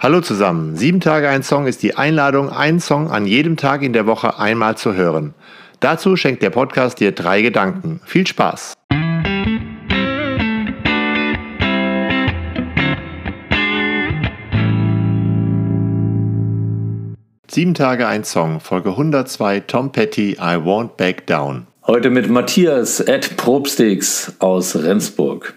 Hallo zusammen. Sieben Tage ein Song ist die Einladung, einen Song an jedem Tag in der Woche einmal zu hören. Dazu schenkt der Podcast dir drei Gedanken. Viel Spaß! Sieben Tage ein Song, Folge 102, Tom Petty, I Won't Back Down. Heute mit Matthias Ed Probstix aus Rendsburg.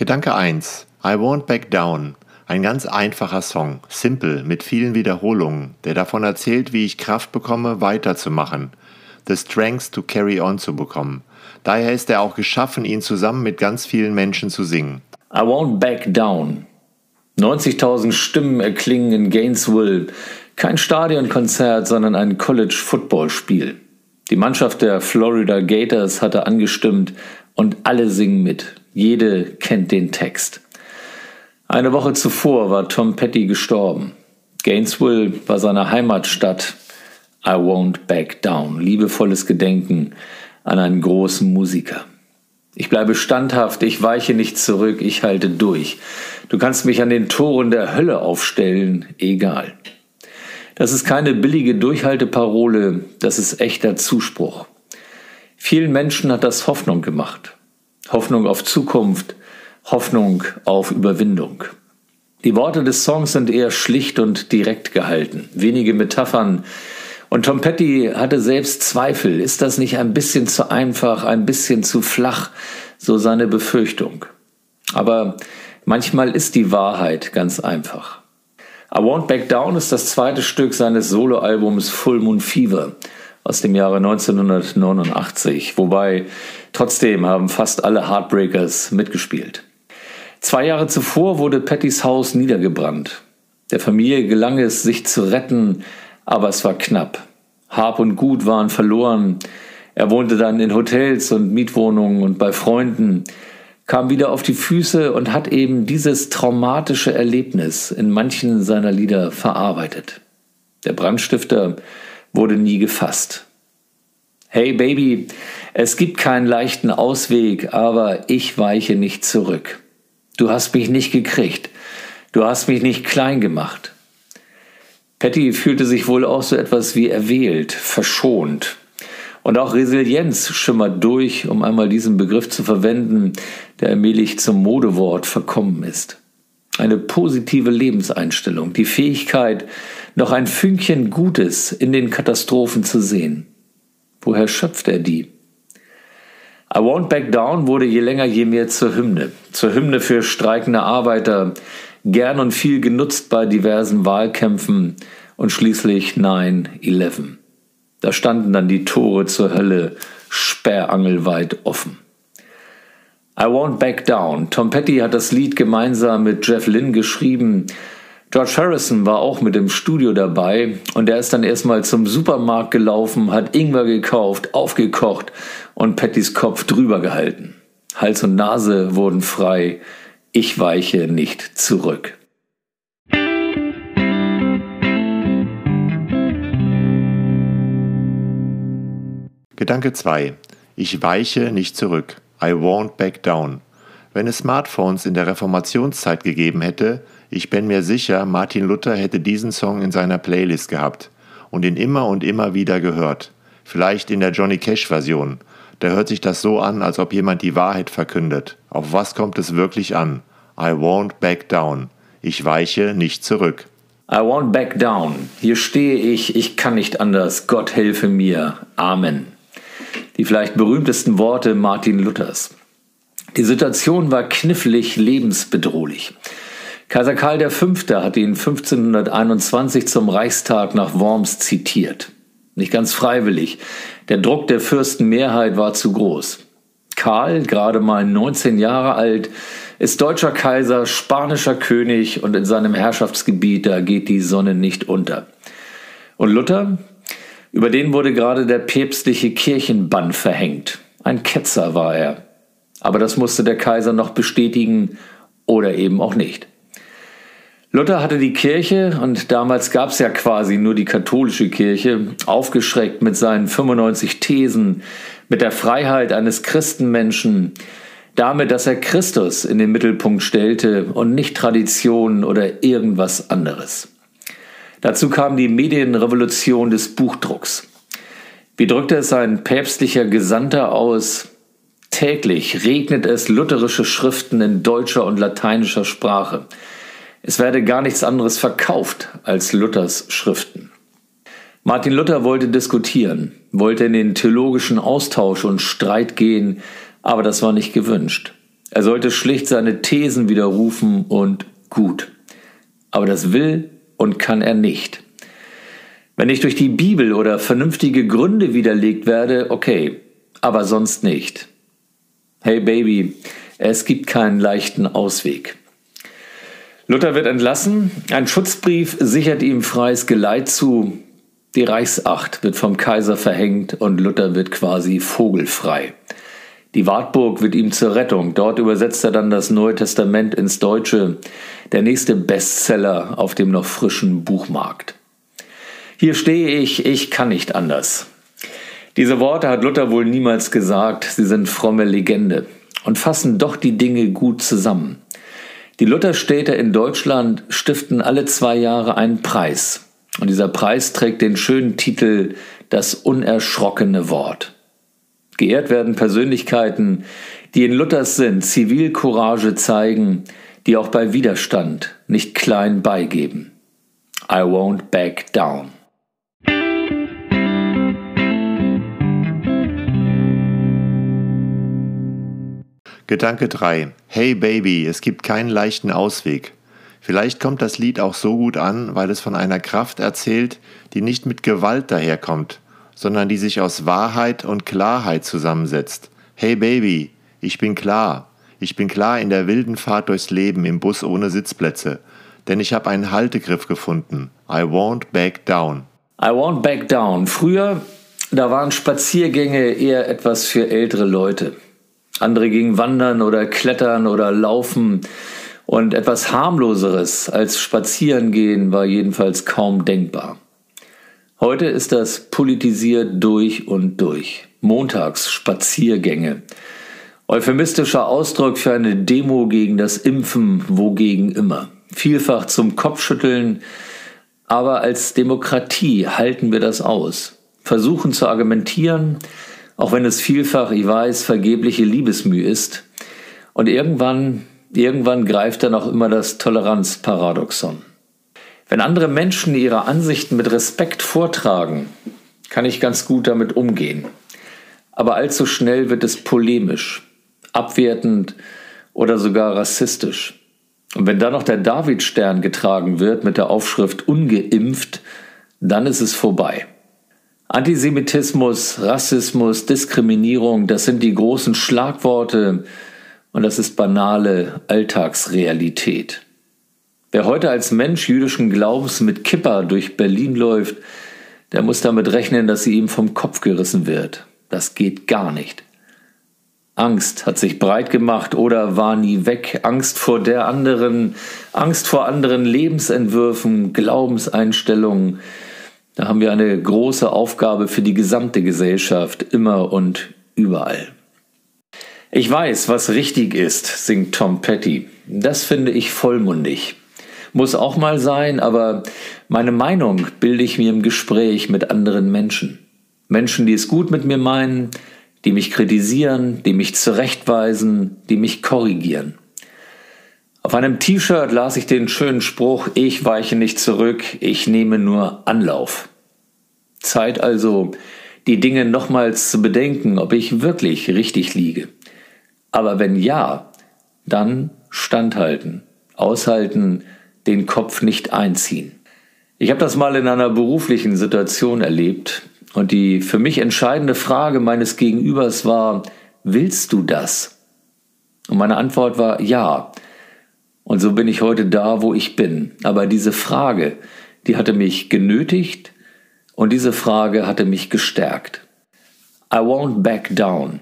Gedanke 1. I Won't Back Down. Ein ganz einfacher Song, simpel, mit vielen Wiederholungen, der davon erzählt, wie ich Kraft bekomme, weiterzumachen. The Strength to Carry On zu bekommen. Daher ist er auch geschaffen, ihn zusammen mit ganz vielen Menschen zu singen. I Won't Back Down. 90.000 Stimmen erklingen in Gainesville. Kein Stadionkonzert, sondern ein College-Football-Spiel. Die Mannschaft der Florida Gators hatte angestimmt und alle singen mit. Jede kennt den Text. Eine Woche zuvor war Tom Petty gestorben. Gainesville war seine Heimatstadt. I won't back down. Liebevolles Gedenken an einen großen Musiker. Ich bleibe standhaft, ich weiche nicht zurück, ich halte durch. Du kannst mich an den Toren der Hölle aufstellen, egal. Das ist keine billige Durchhalteparole, das ist echter Zuspruch. Vielen Menschen hat das Hoffnung gemacht. Hoffnung auf Zukunft, Hoffnung auf Überwindung. Die Worte des Songs sind eher schlicht und direkt gehalten, wenige Metaphern. Und Tom Petty hatte selbst Zweifel. Ist das nicht ein bisschen zu einfach, ein bisschen zu flach? So seine Befürchtung. Aber manchmal ist die Wahrheit ganz einfach. I Won't Back Down ist das zweite Stück seines Soloalbums Full Moon Fever aus dem Jahre 1989, wobei trotzdem haben fast alle Heartbreakers mitgespielt. Zwei Jahre zuvor wurde Pattys Haus niedergebrannt. Der Familie gelang es, sich zu retten, aber es war knapp. Hab und Gut waren verloren. Er wohnte dann in Hotels und Mietwohnungen und bei Freunden, kam wieder auf die Füße und hat eben dieses traumatische Erlebnis in manchen seiner Lieder verarbeitet. Der Brandstifter wurde nie gefasst. Hey Baby, es gibt keinen leichten Ausweg, aber ich weiche nicht zurück. Du hast mich nicht gekriegt. Du hast mich nicht klein gemacht. Patty fühlte sich wohl auch so etwas wie erwählt, verschont. Und auch Resilienz schimmert durch, um einmal diesen Begriff zu verwenden, der allmählich zum Modewort verkommen ist. Eine positive Lebenseinstellung, die Fähigkeit, noch ein Fünkchen Gutes in den Katastrophen zu sehen. Woher schöpft er die? I Won't Back Down wurde je länger je mehr zur Hymne. Zur Hymne für streikende Arbeiter, gern und viel genutzt bei diversen Wahlkämpfen und schließlich 9-11. Da standen dann die Tore zur Hölle sperrangelweit offen. I Won't Back Down. Tom Petty hat das Lied gemeinsam mit Jeff Lynne geschrieben George Harrison war auch mit im Studio dabei und er ist dann erstmal zum Supermarkt gelaufen, hat Ingwer gekauft, aufgekocht und Pattys Kopf drüber gehalten. Hals und Nase wurden frei. Ich weiche nicht zurück. Gedanke 2. Ich weiche nicht zurück. I won't back down. Wenn es Smartphones in der Reformationszeit gegeben hätte, ich bin mir sicher, Martin Luther hätte diesen Song in seiner Playlist gehabt und ihn immer und immer wieder gehört. Vielleicht in der Johnny Cash-Version. Da hört sich das so an, als ob jemand die Wahrheit verkündet. Auf was kommt es wirklich an? I won't back down. Ich weiche nicht zurück. I won't back down. Hier stehe ich, ich kann nicht anders. Gott helfe mir. Amen. Die vielleicht berühmtesten Worte Martin Luthers. Die Situation war knifflig, lebensbedrohlich. Kaiser Karl V. hat ihn 1521 zum Reichstag nach Worms zitiert. Nicht ganz freiwillig. Der Druck der Fürstenmehrheit war zu groß. Karl, gerade mal 19 Jahre alt, ist deutscher Kaiser, spanischer König und in seinem Herrschaftsgebiet, da geht die Sonne nicht unter. Und Luther? Über den wurde gerade der päpstliche Kirchenbann verhängt. Ein Ketzer war er. Aber das musste der Kaiser noch bestätigen oder eben auch nicht. Luther hatte die Kirche, und damals gab es ja quasi nur die katholische Kirche, aufgeschreckt mit seinen 95 Thesen, mit der Freiheit eines Christenmenschen, damit, dass er Christus in den Mittelpunkt stellte und nicht Tradition oder irgendwas anderes. Dazu kam die Medienrevolution des Buchdrucks. Wie drückte es ein päpstlicher Gesandter aus? Täglich regnet es lutherische Schriften in deutscher und lateinischer Sprache. Es werde gar nichts anderes verkauft als Luthers Schriften. Martin Luther wollte diskutieren, wollte in den theologischen Austausch und Streit gehen, aber das war nicht gewünscht. Er sollte schlicht seine Thesen widerrufen und gut. Aber das will und kann er nicht. Wenn ich durch die Bibel oder vernünftige Gründe widerlegt werde, okay, aber sonst nicht. Hey Baby, es gibt keinen leichten Ausweg. Luther wird entlassen, ein Schutzbrief sichert ihm freies Geleit zu, die Reichsacht wird vom Kaiser verhängt und Luther wird quasi vogelfrei. Die Wartburg wird ihm zur Rettung. Dort übersetzt er dann das Neue Testament ins Deutsche. Der nächste Bestseller auf dem noch frischen Buchmarkt. Hier stehe ich, ich kann nicht anders. Diese Worte hat Luther wohl niemals gesagt, sie sind fromme Legende und fassen doch die Dinge gut zusammen. Die Lutherstädte in Deutschland stiften alle zwei Jahre einen Preis. Und dieser Preis trägt den schönen Titel Das unerschrockene Wort. Geehrt werden Persönlichkeiten, die in Luthers Sinn Zivilcourage zeigen, die auch bei Widerstand nicht klein beigeben. I won't back down. Gedanke 3. Hey Baby, es gibt keinen leichten Ausweg. Vielleicht kommt das Lied auch so gut an, weil es von einer Kraft erzählt, die nicht mit Gewalt daherkommt, sondern die sich aus Wahrheit und Klarheit zusammensetzt. Hey Baby, ich bin klar. Ich bin klar in der wilden Fahrt durchs Leben im Bus ohne Sitzplätze. Denn ich habe einen Haltegriff gefunden. I won't back down. I won't back down. Früher, da waren Spaziergänge eher etwas für ältere Leute. Andere gingen wandern oder klettern oder laufen. Und etwas harmloseres als Spazierengehen war jedenfalls kaum denkbar. Heute ist das politisiert durch und durch. Montags Spaziergänge. Euphemistischer Ausdruck für eine Demo gegen das Impfen, wogegen immer. Vielfach zum Kopfschütteln, aber als Demokratie halten wir das aus. Versuchen zu argumentieren, auch wenn es vielfach, ich weiß, vergebliche Liebesmüh ist. Und irgendwann, irgendwann greift dann auch immer das Toleranzparadoxon. Wenn andere Menschen ihre Ansichten mit Respekt vortragen, kann ich ganz gut damit umgehen. Aber allzu schnell wird es polemisch, abwertend oder sogar rassistisch. Und wenn dann noch der Davidstern getragen wird mit der Aufschrift ungeimpft, dann ist es vorbei. Antisemitismus, Rassismus, Diskriminierung, das sind die großen Schlagworte und das ist banale Alltagsrealität. Wer heute als Mensch jüdischen Glaubens mit Kipper durch Berlin läuft, der muss damit rechnen, dass sie ihm vom Kopf gerissen wird. Das geht gar nicht. Angst hat sich breit gemacht oder war nie weg. Angst vor der anderen, Angst vor anderen Lebensentwürfen, Glaubenseinstellungen. Da haben wir eine große Aufgabe für die gesamte Gesellschaft, immer und überall. Ich weiß, was richtig ist, singt Tom Petty. Das finde ich vollmundig muss auch mal sein, aber meine Meinung bilde ich mir im Gespräch mit anderen Menschen. Menschen, die es gut mit mir meinen, die mich kritisieren, die mich zurechtweisen, die mich korrigieren. Auf einem T-Shirt las ich den schönen Spruch, ich weiche nicht zurück, ich nehme nur Anlauf. Zeit also, die Dinge nochmals zu bedenken, ob ich wirklich richtig liege. Aber wenn ja, dann standhalten, aushalten, den Kopf nicht einziehen. Ich habe das mal in einer beruflichen Situation erlebt und die für mich entscheidende Frage meines Gegenübers war, willst du das? Und meine Antwort war ja. Und so bin ich heute da, wo ich bin. Aber diese Frage, die hatte mich genötigt und diese Frage hatte mich gestärkt. I won't back down.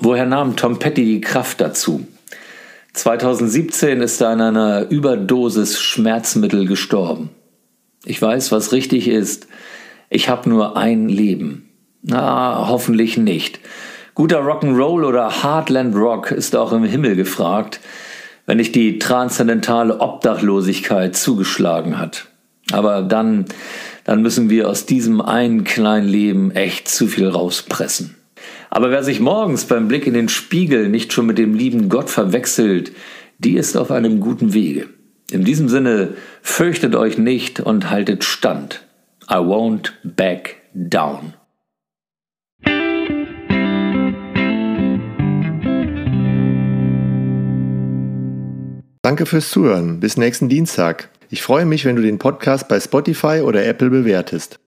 Woher nahm Tom Petty die Kraft dazu? 2017 ist er an einer Überdosis Schmerzmittel gestorben. Ich weiß, was richtig ist. Ich habe nur ein Leben. Na, hoffentlich nicht. Guter Rock'n'Roll oder Heartland Rock ist auch im Himmel gefragt, wenn nicht die transzendentale Obdachlosigkeit zugeschlagen hat. Aber dann, dann müssen wir aus diesem einen kleinen Leben echt zu viel rauspressen. Aber wer sich morgens beim Blick in den Spiegel nicht schon mit dem lieben Gott verwechselt, die ist auf einem guten Wege. In diesem Sinne, fürchtet euch nicht und haltet stand. I won't back down. Danke fürs Zuhören. Bis nächsten Dienstag. Ich freue mich, wenn du den Podcast bei Spotify oder Apple bewertest.